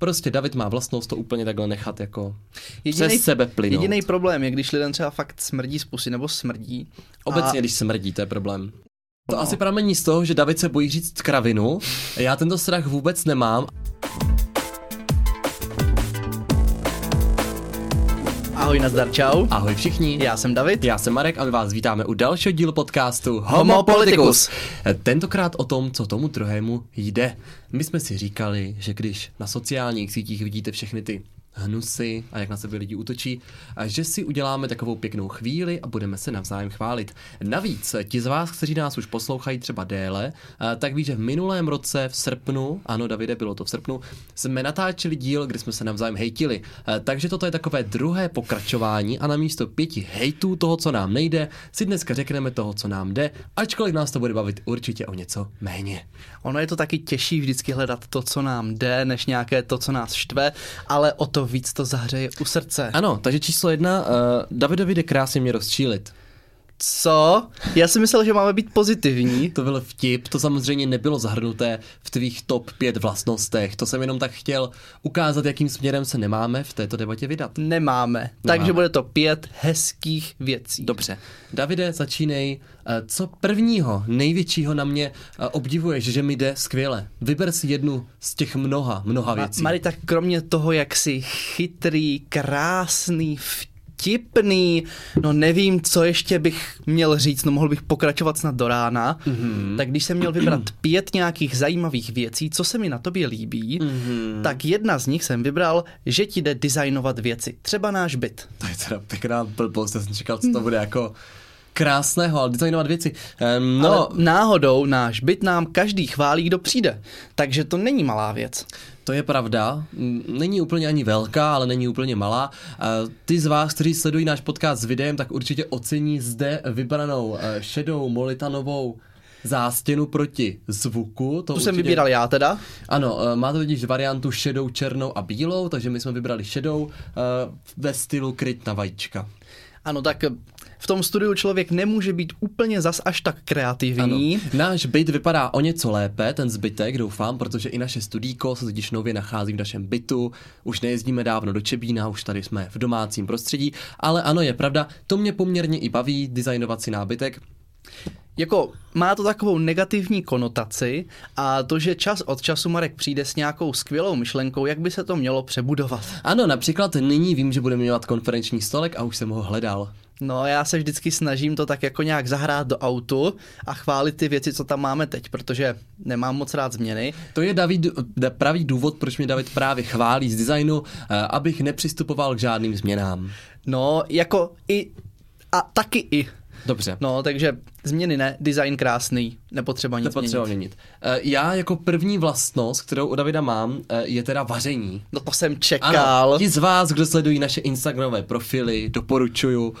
Prostě David má vlastnost to úplně takhle nechat jako jedinej, přes sebe plynout. Jediný problém je, když lidem třeba fakt smrdí z pusy nebo smrdí. Obecně, a... když smrdí, to je problém. To no. asi pramení z toho, že David se bojí říct kravinu. Já tento strach vůbec nemám. Ahoj, nazdar, čau. Ahoj všichni. Já jsem David. Já jsem Marek a my vás vítáme u dalšího dílu podcastu Homo Politicus. Tentokrát o tom, co tomu druhému jde. My jsme si říkali, že když na sociálních sítích vidíte všechny ty hnusy a jak na sebe lidi útočí, a že si uděláme takovou pěknou chvíli a budeme se navzájem chválit. Navíc, ti z vás, kteří nás už poslouchají třeba déle, tak ví, že v minulém roce v srpnu, ano Davide, bylo to v srpnu, jsme natáčeli díl, kde jsme se navzájem hejtili. Takže toto je takové druhé pokračování a na místo pěti hejtů toho, co nám nejde, si dneska řekneme toho, co nám jde, ačkoliv nás to bude bavit určitě o něco méně. Ono je to taky těžší vždycky hledat to, co nám jde, než nějaké to, co nás štve, ale o to víc to zahřeje u srdce. Ano, takže číslo jedna, uh, Davidovi jde krásně mě rozčílit. Co? Já si myslel, že máme být pozitivní. To byl vtip, to samozřejmě nebylo zahrnuté v tvých top 5 vlastnostech. To jsem jenom tak chtěl ukázat, jakým směrem se nemáme v této debatě vydat. Nemáme. nemáme. Takže bude to pět hezkých věcí. Dobře. Davide, začínej. Eh, co prvního, největšího na mě eh, obdivuješ, že mi jde skvěle? Vyber si jednu z těch mnoha, mnoha věcí. Mari, tak kromě toho, jak jsi chytrý, krásný, vtipný, vtipný, no nevím, co ještě bych měl říct, no mohl bych pokračovat snad do rána, mm-hmm. tak když jsem měl vybrat pět nějakých zajímavých věcí, co se mi na tobě líbí, mm-hmm. tak jedna z nich jsem vybral, že ti jde designovat věci, třeba náš byt. To je teda pěkná blbost, já jsem čekal, co to bude jako krásného, ale designovat věci. Um, no. Ale náhodou náš byt nám každý chválí, kdo přijde. Takže to není malá věc. To je pravda. Není úplně ani velká, ale není úplně malá. Ty z vás, kteří sledují náš podcast s videem, tak určitě ocení zde vybranou eh, šedou molitanovou zástěnu proti zvuku. To tu určitě... jsem vybíral já teda. Ano, eh, máte totiž variantu šedou, černou a bílou, takže my jsme vybrali šedou eh, ve stylu kryt na vajíčka. Ano, tak v tom studiu člověk nemůže být úplně zas až tak kreativní. Ano. Náš byt vypadá o něco lépe, ten zbytek, doufám, protože i naše studíko se totiž nově nachází v našem bytu. Už nejezdíme dávno do Čebína, už tady jsme v domácím prostředí, ale ano, je pravda, to mě poměrně i baví, designovat si nábytek. Jako má to takovou negativní konotaci a to, že čas od času Marek přijde s nějakou skvělou myšlenkou, jak by se to mělo přebudovat. Ano, například nyní vím, že budeme mít konferenční stolek a už jsem ho hledal. No, já se vždycky snažím to tak jako nějak zahrát do autu a chválit ty věci, co tam máme teď, protože nemám moc rád změny. To je David, pravý důvod, proč mě David právě chválí z designu, eh, abych nepřistupoval k žádným změnám. No, jako i a taky i Dobře. No, takže změny ne, design krásný, nepotřeba nic Nepotřeba měnit. měnit. Uh, já jako první vlastnost, kterou u Davida mám, uh, je teda vaření. No to jsem čekal. Ano, ti z vás, kdo sledují naše Instagramové profily, doporučuju, uh,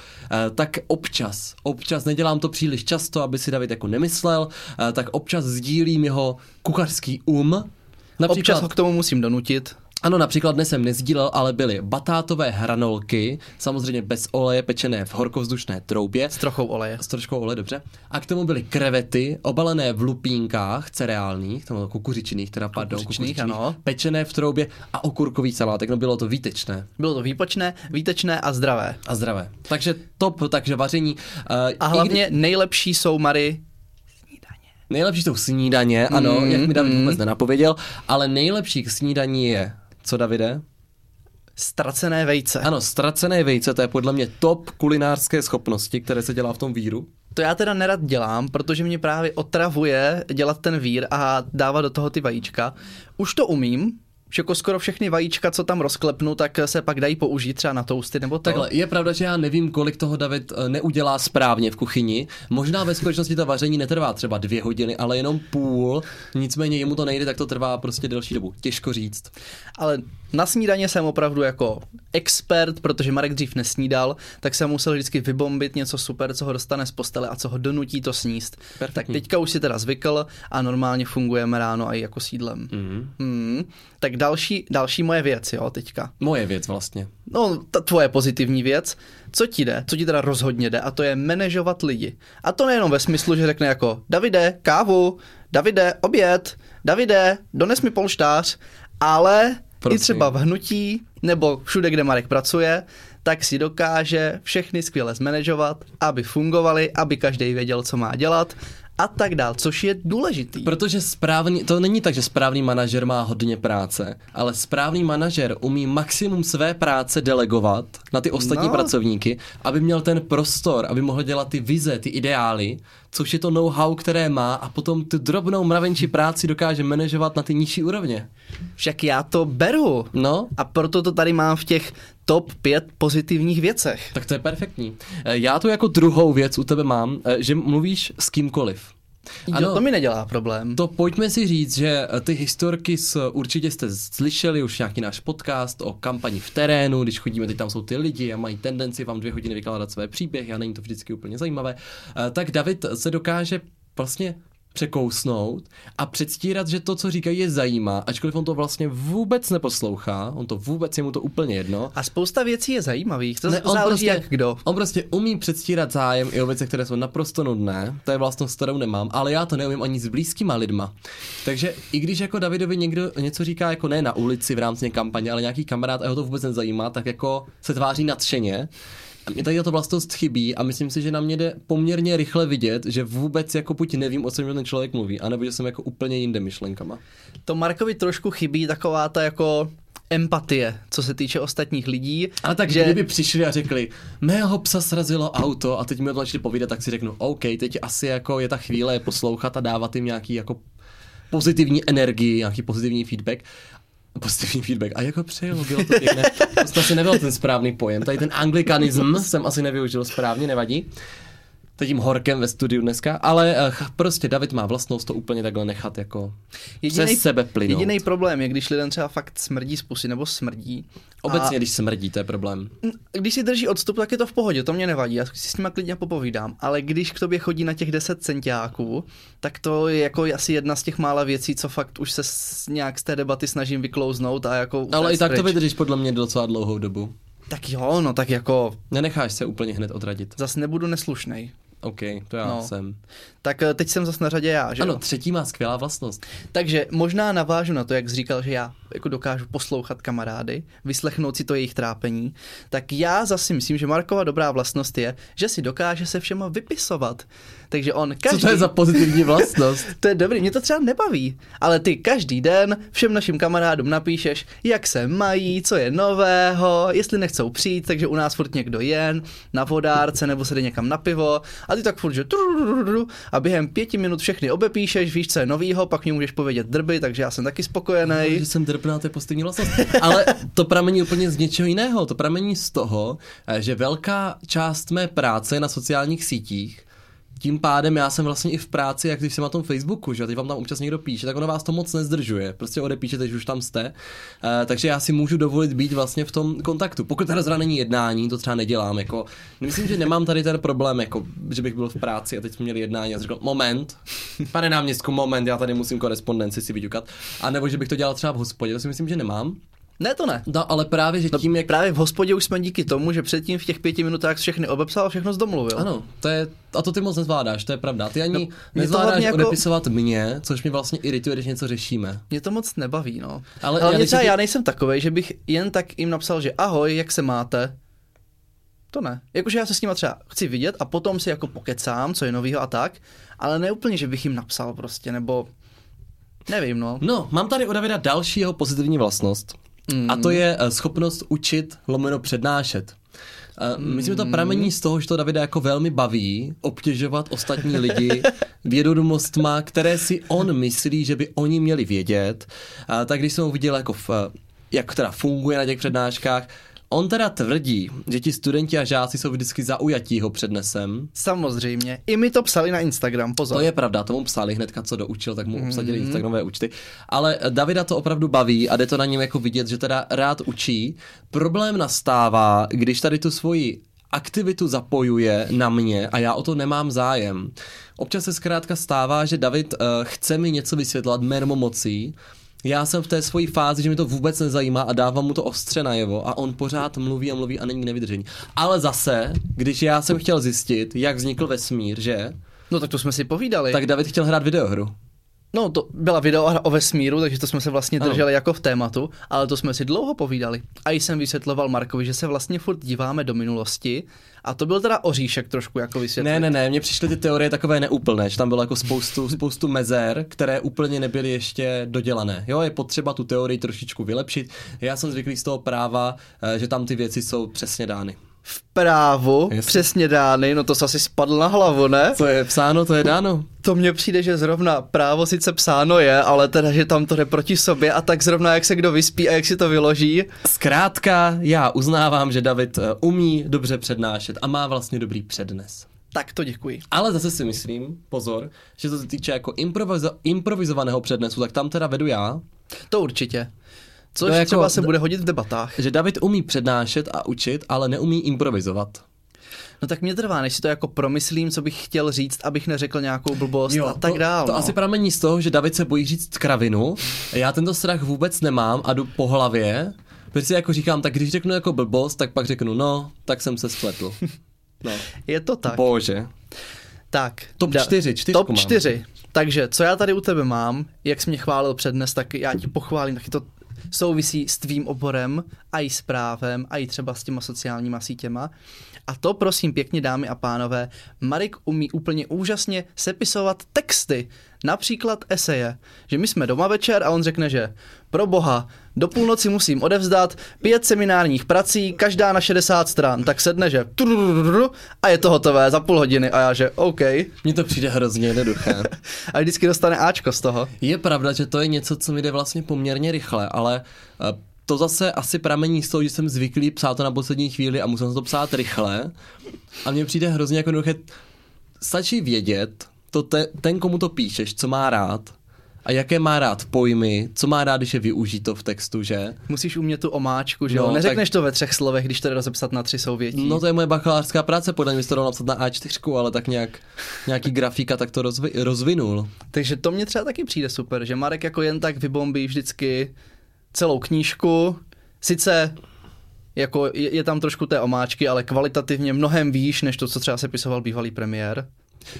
tak občas, občas, nedělám to příliš často, aby si David jako nemyslel, tak občas sdílím jeho kuchařský um. Například, občas ho k tomu musím donutit. Ano, například dnes jsem nezdílel, ale byly batátové hranolky, samozřejmě bez oleje, pečené v horkovzdušné troubě. S trochou oleje. S troškou oleje, dobře. A k tomu byly krevety, obalené v lupínkách cereálních, tam kukuřičných, teda pardon, kukuřičných, kukuřičných, ano. pečené v troubě a okurkový salátek, no bylo to výtečné. Bylo to výpočné, výtečné a zdravé. A zdravé. Takže top, takže vaření. Uh, a hlavně kdy... nejlepší jsou Mary Nejlepší jsou snídaně, ano, mm, jak mi David mm. vůbec nenapověděl, ale nejlepší k snídaní je co, Davide? Ztracené vejce. Ano, ztracené vejce, to je podle mě top kulinářské schopnosti, které se dělá v tom víru. To já teda nerad dělám, protože mě právě otravuje dělat ten vír a dávat do toho ty vajíčka. Už to umím, že jako skoro všechny vajíčka, co tam rozklepnu, tak se pak dají použít třeba na tousty nebo to. Takhle, je pravda, že já nevím, kolik toho David eh, neudělá správně v kuchyni. Možná ve skutečnosti to vaření netrvá třeba dvě hodiny, ale jenom půl. Nicméně jemu to nejde, tak to trvá prostě delší dobu. Těžko říct. Ale na snídaně jsem opravdu jako expert, protože Marek dřív nesnídal, tak jsem musel vždycky vybombit něco super, co ho dostane z postele a co ho donutí to sníst. Perfektní. Tak teďka už si teda zvykl a normálně fungujeme ráno i jako sídlem. Mm. Mm. Tak další, další moje věc, jo, teďka. Moje věc vlastně. No, ta tvoje pozitivní věc. Co ti jde, co ti teda rozhodně jde, a to je manažovat lidi. A to nejenom ve smyslu, že řekne jako Davide, kávu, Davide, oběd, Davide, dones mi polštář, ale I třeba v hnutí, nebo všude, kde Marek pracuje, tak si dokáže všechny skvěle zmanežovat, aby fungovali, aby každý věděl, co má dělat a tak dál, což je důležitý. Protože správný, to není tak, že správný manažer má hodně práce, ale správný manažer umí maximum své práce delegovat na ty ostatní No. pracovníky, aby měl ten prostor, aby mohl dělat ty vize, ty ideály, což je to know-how, které má a potom tu drobnou mravenčí práci dokáže manažovat na ty nižší úrovně. Však já to beru. No, A proto to tady mám v těch top 5 pozitivních věcech. tak to je perfektní. Eh, Já tu jako druhou věc u tebe mám, eh, že mluvíš s kýmkoliv. Ano, to mi nedělá problém. To pojďme si říct, že ty historky s, určitě jste slyšeli už nějaký náš podcast o kampani v terénu, když chodíme, teď tam jsou ty lidi a mají tendenci vám dvě hodiny vykládat své příběhy a není to vždycky úplně zajímavé, eh, tak David se dokáže vlastně překousnout a předstírat, že to, co říkají, je zajímá, ačkoliv on to vlastně vůbec neposlouchá, on to vůbec je mu to úplně jedno. A spousta věcí je zajímavých, to Ne, on záleží prostě- jak kdo. On prostě umí předstírat zájem i o věci, které jsou naprosto nudné. To je vlastnost, kterou nemám, ale já to neumím ani s blízkýma lidma. Takže i když jako Davidovi někdo něco říká jako ne na ulici v rámci kampaně, ale nějaký kamarád a ho to vůbec nezajímá, tak jako se tváří nadšeně. A mě tady tato vlastnost chybí a myslím si, že na mě jde poměrně rychle vidět, že vůbec jako buď nevím, o čem ten člověk mluví, anebo že jsem jako úplně jinde myšlenkama. To Markovi trošku chybí taková ta jako empatie, co se týče ostatních lidí. Ale tak, že... kdyby přišli a řekli, mého psa srazilo auto a teď mi o tom začali povídat, tak si řeknu, OK, teď asi jako je ta chvíle je poslouchat a dávat jim nějaký jako pozitivní energii, nějaký pozitivní feedback. Pozitivní feedback. A jako přejelo, bylo to pěkné. To asi nebyl ten správný pojem. Tady ten anglikanism jsem asi nevyužil správně, nevadí. Teď tím horkem ve studiu dneska, ale uh, prostě David má vlastnost to úplně takhle nechat jako přes sebe plynout. Jediný problém je, když lidem třeba fakt smrdí z pusy nebo smrdí. Obecně, když smrdí, to je problém. Když si drží odstup, tak je to v pohodě, to mě nevadí, já si s nima klidně popovídám. Ale když k tobě chodí na těch 10 centiáků, tak to je jako asi jedna z těch mála věcí, co fakt už se s, nějak z té debaty snažím vyklouznout a jako Ale i tak to pryč. vydržíš podle mě docela dlouhou dobu. Tak jo, no tak jako Nenecháš se úplně hned odradit. zas nebudu neslušnej. OK, to já No. jsem. Tak eh, teď jsem zas na řadě já, že Ano, jo? třetí má skvělá vlastnost. Takže možná navážu na to, jak jsi říkal, že já jako dokážu poslouchat kamarády, vyslechnout si to jejich trápení, tak já zase myslím, že Markova dobrá vlastnost je, že si dokáže se všema vypisovat. Takže on každý... Co to je za pozitivní vlastnost? To je dobrý, mě to třeba nebaví, ale ty každý den všem našim kamarádům napíšeš, jak se mají, co je nového, jestli nechcou přijít, takže u nás furt někdo jen, na vodárce nebo se jde někam na pivo a ty tak furt, že a během pěti minut všechny obepíšeš, víš, co je novýho, pak mi můžeš povědět drby, takže já jsem taky spokojený. že jsem drbná, to je pozitivní vlastnost. Ale to pramení úplně z něčeho jiného. To pramení z toho, že velká část mé práce na sociálních sítích. Tím pádem já jsem vlastně i v práci, jak když jsem na tom Facebooku, že teď vám tam občas někdo píše, tak ono vás to moc nezdržuje. Prostě odepíšete, že už tam jste. Uh, takže já si můžu dovolit být vlastně v tom kontaktu. Pokud teda zrovna není jednání, to třeba nedělám. Jako, myslím, že nemám tady ten problém, jako, že bych byl v práci a teď jsme měli jednání a řekl, moment, pane náměstku, moment, já tady musím korespondenci si vyťukat. A nebo že bych to dělal třeba v hospodě, to si myslím, že nemám. Ne, to ne. No, ale právě, že No, tím, jak Právě v hospodě už jsme díky tomu, že předtím v těch pěti minutách všechny obepsal a všechno zdomluvil. Ano, to je, a to ty moc nezvládáš, to je pravda. Ty ani No, no, nezvládáš jako... odepisovat mě, což mě vlastně irituje, když něco řešíme. Mě to moc nebaví, no. Ale Ale já třeba ty- já nejsem takovej, že bych jen tak jim napsal, že ahoj, jak se máte. To ne. Jakože já se s nima třeba chci vidět a potom si jako pokecám, co je novýho a tak, ale ne úplně, že bych jim napsal prostě, nebo nevím, no. No, mám tady u Davida další jeho pozitivní vlastnost. Mm. A to je eh, schopnost učit lomeno přednášet. Uh, myslím, že to pramení z toho, že to Davida jako velmi baví obtěžovat ostatní lidi vědomostma, které si on myslí, že by oni měli vědět. Uh, tak když jsem ho viděl, jako v, eh, jak teda funguje na těch přednáškách, on teda tvrdí, že ti studenti a žáci jsou vždycky zaujatí ho přednesem, Samozřejmě. I mi to psali na Instagram, pozor. to je pravda, tomu psali hnedka, co doučil, tak mu obsadili mm. Instagramové účty. Ale Davida to opravdu baví a jde to na něm jako vidět, že teda rád učí. Problém nastává, když tady tu svoji aktivitu zapojuje na mě a já o to nemám zájem. Občas se zkrátka stává, že David uh, chce mi něco vysvětlovat mermomocí, já jsem v té svojí fázi, že mi to vůbec nezajímá a dávám mu to ostře najevo a on pořád mluví a mluví a není nevydržení. Ale zase, když já jsem chtěl zjistit, jak vznikl vesmír, že? No tak to jsme si povídali. Tak David chtěl hrát videohru. No, to byla videohra o vesmíru, takže to jsme se vlastně Ano. drželi jako v tématu, ale to jsme si dlouho povídali. A jsem vysvětloval Markovi, že se vlastně furt díváme do minulosti a to byl teda oříšek trošku jako vysvětlit. Ne, ne, ne, mně přišly ty teorie takové neúplné, že tam bylo jako spoustu, spoustu mezer, které úplně nebyly ještě dodělané. Jo, je potřeba tu teorii trošičku vylepšit. Já jsem zvyklý z toho práva, eh, že tam ty věci jsou přesně dány. V právu, Jasně. přesně dány, no to se asi spadl na hlavu, ne? Co je psáno, to je dáno. To mně přijde, že zrovna právo sice psáno je, ale teda, že tam to jde proti sobě a tak zrovna jak se kdo vyspí a jak si to vyloží. Zkrátka, já uznávám, že David eh, umí dobře přednášet a má vlastně dobrý přednes. Tak to děkuji. Ale zase si myslím, pozor, že co se týče jako improvizo- improvizovaného přednesu, tak tam teda vedu já, To určitě. Což To je jako- třeba se bude hodit v debatách. že David umí přednášet a učit, ale neumí improvizovat. No tak mě trvá, než si to jako promyslím, co bych chtěl říct, abych neřekl nějakou blbost a tak to, dál. To no. asi pramení z toho, že David se bojí říct kravinu. Já tento strach vůbec nemám a jdu po hlavě, protože si jako říkám, tak když řeknu jako blbost, tak pak řeknu, no, tak jsem se spletl. No. Je to tak. Bože. Tak. Top da- čtyři, Top mám. čtyři. Takže, co já tady u tebe mám, jak jsi mě chválil přednes, tak já ti pochválím, taky to souvisí s tvým oborem a i s právem a i třeba s těma sociálníma sítěma. A to, prosím pěkně, dámy a pánové, Marek umí úplně úžasně sepisovat texty, například eseje. Že my jsme doma večer a on řekne, že pro boha, do půlnoci musím odevzdat pět seminárních prací, každá na 60 stran, tak sedne, že a je to hotové za půl hodiny a já, že OK. Mně to přijde hrozně jednoduché. A vždycky dostane Ačko z toho. Je pravda, že to je něco, co mi jde vlastně poměrně rychle, ale eh, to zase asi pramení z toho, že jsem zvyklý psát to na poslední chvíli a musím to psát rychle. A mně přijde hrozně jako jednoduché. Stačí vědět, to te, ten, komu to píšeš, co má rád a jaké má rád pojmy, co má rád, když je využito v textu, že? Musíš umět tu omáčku, že No, jo? Neřekneš tak- to ve třech slovech, když to jde rozepsat na tři souvětí. No to je moje bakalářská práce, podle mě to dalo napsat na A4, ale tak nějak, nějaký grafika tak to rozvi, rozvinul. Takže to mně třeba taky přijde super, že Marek jako jen tak vybombí vždycky celou knížku. Sice jako je, je tam trošku té omáčky, ale kvalitativně mnohem výš, než to, co třeba sepisoval bývalý premiér.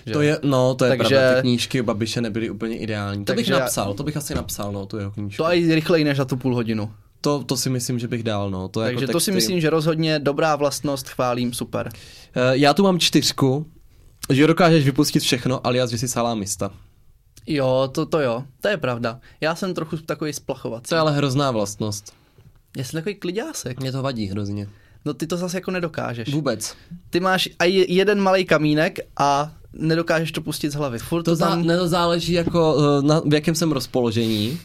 Že? To je, no, to je Takže- pravda, ty knížky Babiše nebyly úplně ideální. To bych Takže já- napsal, to bych asi napsal, no, tu jeho knížku. To i rychleji než za tu půl hodinu. To, to si myslím, že bych dal, no. To Takže jako to si myslím, že rozhodně dobrá vlastnost, chválím, super. Eh, Já tu mám čtyřku, že dokážeš vypustit všechno, alias, že jsi salámista. Jo, to, to jo, to je pravda. Já jsem trochu takový splachovací. To je ale hrozná vlastnost. Já jsem takový kliďásek. Mě to vadí hrozně. No ty to zase jako nedokážeš. Vůbec. Ty máš jeden malý kamínek a nedokážeš to pustit z hlavy. Furt To, to zá, tam... to záleží jako eh, na, v jakém jsem rozpoložení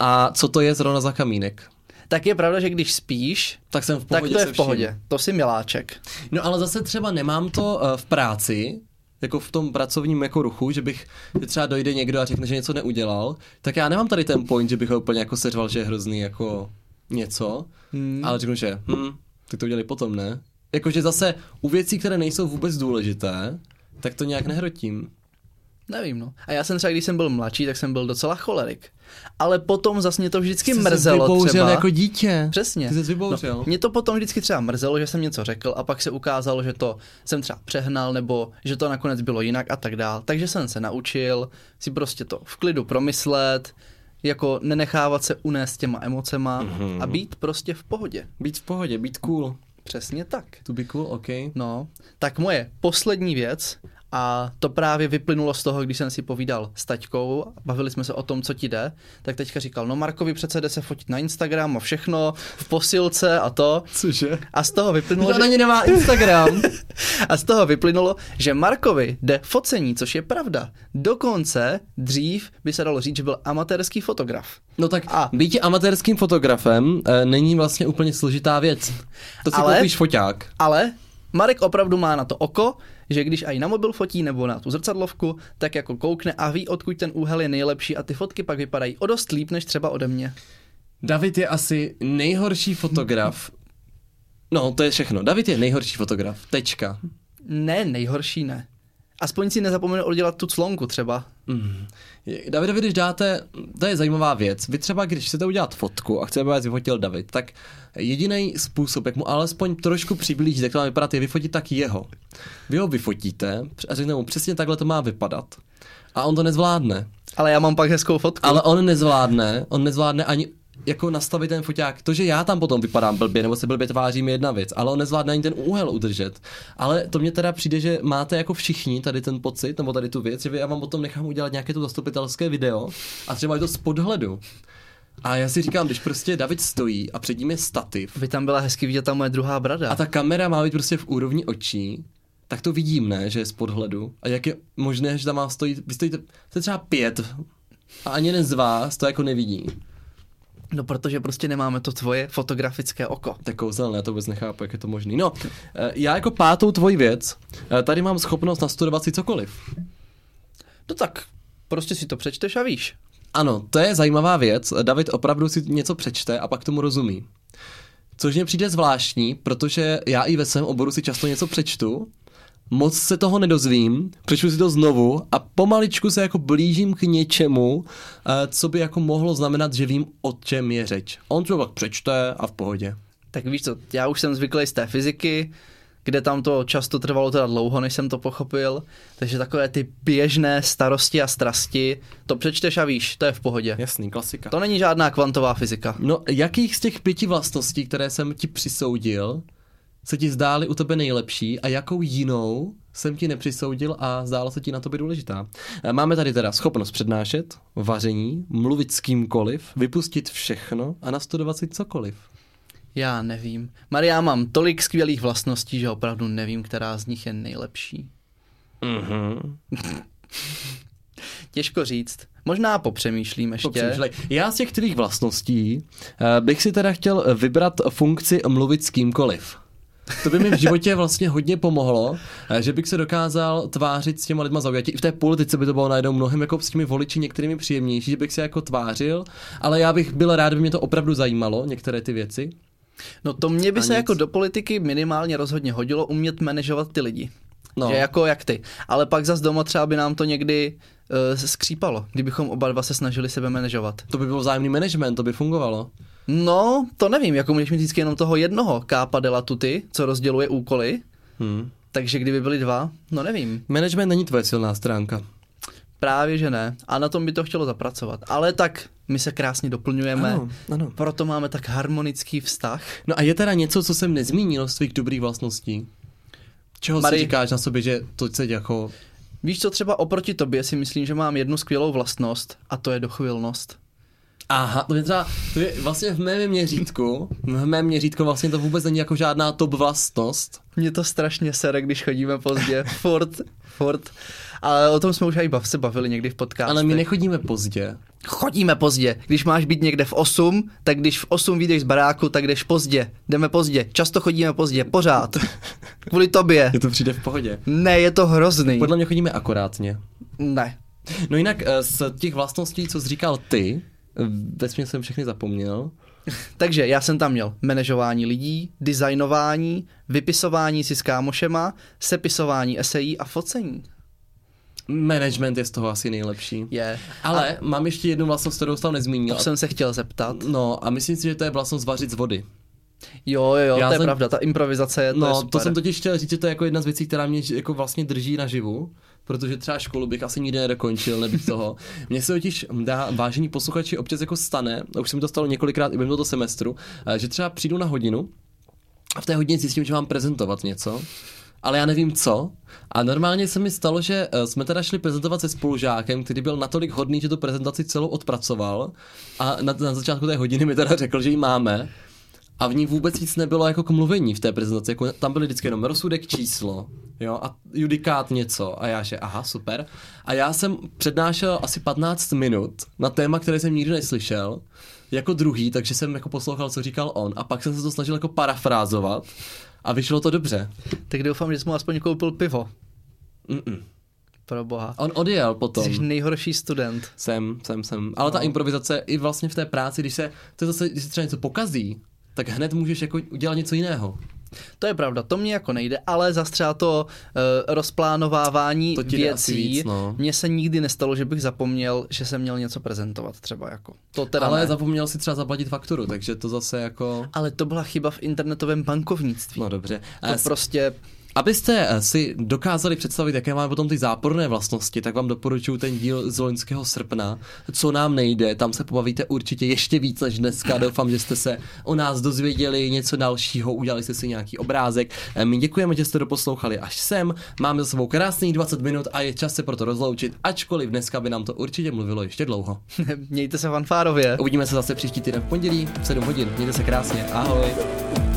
a co to je zrovna za kamínek. Tak je pravda, že když spíš, Tak jsem v tak pohodě to je v vším. pohodě. To si miláček. No ale zase třeba nemám to eh, v práci, jako v tom pracovním jako ruchu, že bych, že třeba dojde někdo a řekne, že něco neudělal, tak já nemám tady ten point, že bych ho úplně jako seřval, že je hrozný jako něco, Hmm. ale řeknu, že hm, ty to udělali potom, ne? Jakože zase u věcí, které nejsou vůbec důležité, tak to nějak nehrotím. Nevím, no. A já jsem třeba, když jsem byl mladší, tak jsem byl docela cholerik. Ale potom zase mě to vždycky Jsi mrzelo vybouřil třeba. jako dítě. Přesně. Ty jsi vybouřil. No, mě to potom vždycky třeba mrzelo, že jsem něco řekl a pak se ukázalo, že to jsem třeba přehnal nebo že to nakonec bylo jinak a tak dál. Takže jsem se naučil si prostě to v klidu promyslet, jako nenechávat se unést těma emocema Mhm. a být prostě v pohodě. Být v pohodě, být cool. Přesně tak. To be cool, OK. No, tak moje poslední věc, a to právě vyplynulo z toho, když jsem si povídal s taťkou, bavili jsme se o tom, co ti jde, tak teďka říkal, no Markovi přece jde se fotit na Instagram a všechno, v posilce a to. Cože? A z toho vyplynulo, To že... ani nemá Instagram. A z toho vyplynulo, že Markovi jde focení, což je pravda. Dokonce dřív by se dalo říct, že byl amatérský fotograf. No tak A- a. být amatérským fotografem e, není vlastně úplně složitá věc. To si Ale- koupíš foťák. Ale Marek opravdu má na to oko, že když i na mobil fotí nebo na tu zrcadlovku, tak jako koukne a ví, odkud ten úhel je nejlepší a ty fotky pak vypadají o dost líp než třeba ode mě. David je asi nejhorší fotograf. No, to je všechno. David je nejhorší fotograf. Tečka. Ne, nejhorší ne. Aspoň si nezapomenu oddělat tu clonku třeba. Mm. Davidovi, když dáte, to je zajímavá věc. Vy třeba, když chcete udělat fotku a chcete, aby vás vyfotil David, tak jediný způsob, jak mu alespoň trošku přiblížit, jak to má vypadat, je vyfotit tak jeho. Vy ho vyfotíte a řeknete mu, přesně takhle to má vypadat. A on to nezvládne. Ale já mám pak hezkou fotku. Ale on nezvládne, on nezvládne ani jako nastavit ten foťák. To, že já tam potom vypadám blbě, nebo se blbě tvářím, je jedna věc, ale on nezvládne ani ten úhel udržet. Ale to mě teda přijde, že máte jako všichni tady ten pocit, nebo tady tu věc, že já vám potom nechám udělat nějaké to zastupitelské video a třeba je to z podhledu. A já si říkám, když prostě David stojí a před ním je stativ. By tam byla hezky vidět ta moje druhá brada. A ta kamera má být prostě v úrovni očí, tak to vidím, ne, že je z podhledu. A jak je možné, že tam má stojí, vy stojíte, to je třeba pět a ani jeden z vás to jako nevidí. No, protože prostě nemáme to tvoje fotografické oko. To je kouzelné, to vůbec nechápu, jak je to možné. No, eh, já jako pátou tvoji věc, eh, tady mám schopnost nastudovat si cokoliv. No tak, prostě si to přečteš a víš. Ano, to je zajímavá věc. David opravdu si něco přečte a pak tomu rozumí. Což mě přijde zvláštní, protože já i ve svém oboru si často něco přečtu, moc se toho nedozvím, přečtu si to znovu a pomaličku se jako blížím k něčemu, eh, co by jako mohlo znamenat, že vím, o čem je řeč. On to pak přečte a v pohodě. Tak víš co, já už jsem zvyklý z té fyziky, kde tam to často trvalo teda dlouho, než jsem to pochopil. Takže takové ty běžné starosti a strasti, to přečteš a víš, to je v pohodě. Jasný, klasika. To není žádná kvantová fyzika. No, jakých z těch pěti vlastností, které jsem ti přisoudil, se ti zdály u tebe nejlepší a jakou jinou jsem ti nepřisoudil a zdála se ti na tobě důležitá. Eh, Máme tady teda schopnost přednášet, vaření, mluvit s kýmkoliv, vypustit všechno a nastudovat si cokoliv. Já nevím. Maria, mám tolik skvělých vlastností, že opravdu nevím, která z nich je nejlepší. Mhm. Těžko říct. Možná popřemýšlím ještě. Popřemýšlej. Já z těch tvých vlastností eh, bych si teda chtěl vybrat funkci mluvit s kýmkoliv. To by mi v životě vlastně hodně pomohlo, eh, že bych se dokázal tvářit s těma lidma zaujatě. I v té politice by to bylo najednou mnohem jako s těmi voliči některými příjemnější, že bych se jako tvářil, ale já bych byl rád, by mě to opravdu zajímalo, některé ty věci. No to mě by A se nic. jako do politiky minimálně rozhodně hodilo umět manažovat ty lidi. No. No. Že jako jak ty. Ale pak zas doma třeba by nám to někdy uh, skřípalo, kdybychom oba dva se snažili sebe manažovat. To by byl vzájemný management, to by fungovalo. No, to nevím, jako můžeš mít vždycky jenom toho jednoho kápa de la tuty, co rozděluje úkoly, Hmm. takže kdyby byli dva, no nevím. Management není tvoje silná stránka. Právě, že ne. A na tom by to chtělo zapracovat. Ale tak my se krásně doplňujeme, Ano, ano. proto máme tak harmonický vztah. No a je teda něco, co jsem nezmínil z tvých dobrých vlastností? Čeho Mari- si říkáš na sobě, že to se jako... Víš co, třeba oproti tobě si myslím, že mám jednu skvělou vlastnost a to je dochvilnost. Aha, to je třeba, to je vlastně v mém měřítku, v mém měřítku vlastně to vůbec není jako žádná top vlastnost. Mě to strašně sere, když chodíme pozdě. furt, furt. Ale o tom jsme už i bav, se bavili někdy v podcastu. Ale my nechodíme pozdě. Chodíme pozdě. Když máš být někde v 8, tak když v 8 vyjdeš z baráku, tak jdeš pozdě. Jdeme pozdě. Často chodíme pozdě. Pořád. Kvůli tobě. Je to přijde v pohodě. Ne, je to hrozný. Podle mě chodíme akorátně. Ne. No jinak eh, z těch vlastností, co jsi říkal ty, ve jsem všechny zapomněl. Takže já jsem tam měl manažování lidí, designování, vypisování si s kámošema, sepisování esejí a focení. Management je z toho asi nejlepší. Je. Ale mám ještě jednu vlastnost, kterou jsem nezmínil. To jsem se chtěl zeptat. No a myslím si, že to je vlastnost vařit z vody. Jo, jo, Já to je jsem- pravda, ta improvizace je, to je No, super. to jsem totiž chtěl říct, že to je jako jedna z věcí, která mě jako vlastně drží naživu, protože třeba školu bych asi nikdy nedokončil, nebýt toho. Mně se totiž dá, vážení posluchači, občas jako stane, a už jsem to stalo několikrát i během tohoto semestru, eh, že třeba přijdu na hodinu a v té hodině zjistím, že mám prezentovat něco, ale já nevím co. A normálně se mi stalo, že eh, jsme teda šli prezentovat se spolužákem, který byl natolik hodný, že tu prezentaci celou odpracoval a na, na začátku té hodiny mi teda řekl, že ji máme. A v ní vůbec nic nebylo jako k mluvení v té prezentaci, jako tam byly vždycky jenom rozsudek číslo, jo, a judikát něco a já že aha, super. A já jsem přednášel asi 15 minut na téma, které jsem nikdy neslyšel, jako druhý, takže jsem jako poslouchal, co říkal on a pak jsem se to snažil jako parafrázovat a vyšlo to dobře. Tak doufám, že jsi mu aspoň koupil pivo. Mm-mm. Pro boha. On odjel potom. Jsi nejhorší student. Jsem, jsem, jsem. Ale ta No. improvizace i vlastně v té práci, když se, to je zase, když se třeba něco pokazí, tak hned můžeš jako udělat něco jiného. To je pravda, to mě jako nejde, ale zase třeba to uh, rozplánovávání To věcí, víc, no. mně se nikdy nestalo, že bych zapomněl, že jsem měl něco prezentovat třeba jako. To teda Ale ne. zapomněl si třeba zaplatit fakturu, takže to zase jako... ale to byla chyba v internetovém bankovnictví. No dobře. to A s- prostě, Abyste si dokázali představit, jaké máme potom ty záporné vlastnosti, tak vám doporučuji ten díl z loňského srpna, co nám nejde, tam se pobavíte určitě ještě víc než dneska, doufám, že jste se o nás dozvěděli něco dalšího, udělali jste si nějaký obrázek. My děkujeme, že jste doposlouchali až sem, máme za sebou krásných 20 minut a je čas se proto rozloučit, ačkoliv dneska by nám to určitě mluvilo ještě dlouho. Mějte se fanfárově. Uvidíme se zase příští týden v pondělí v 7 hodin. Mějte se krásně. Ahoj.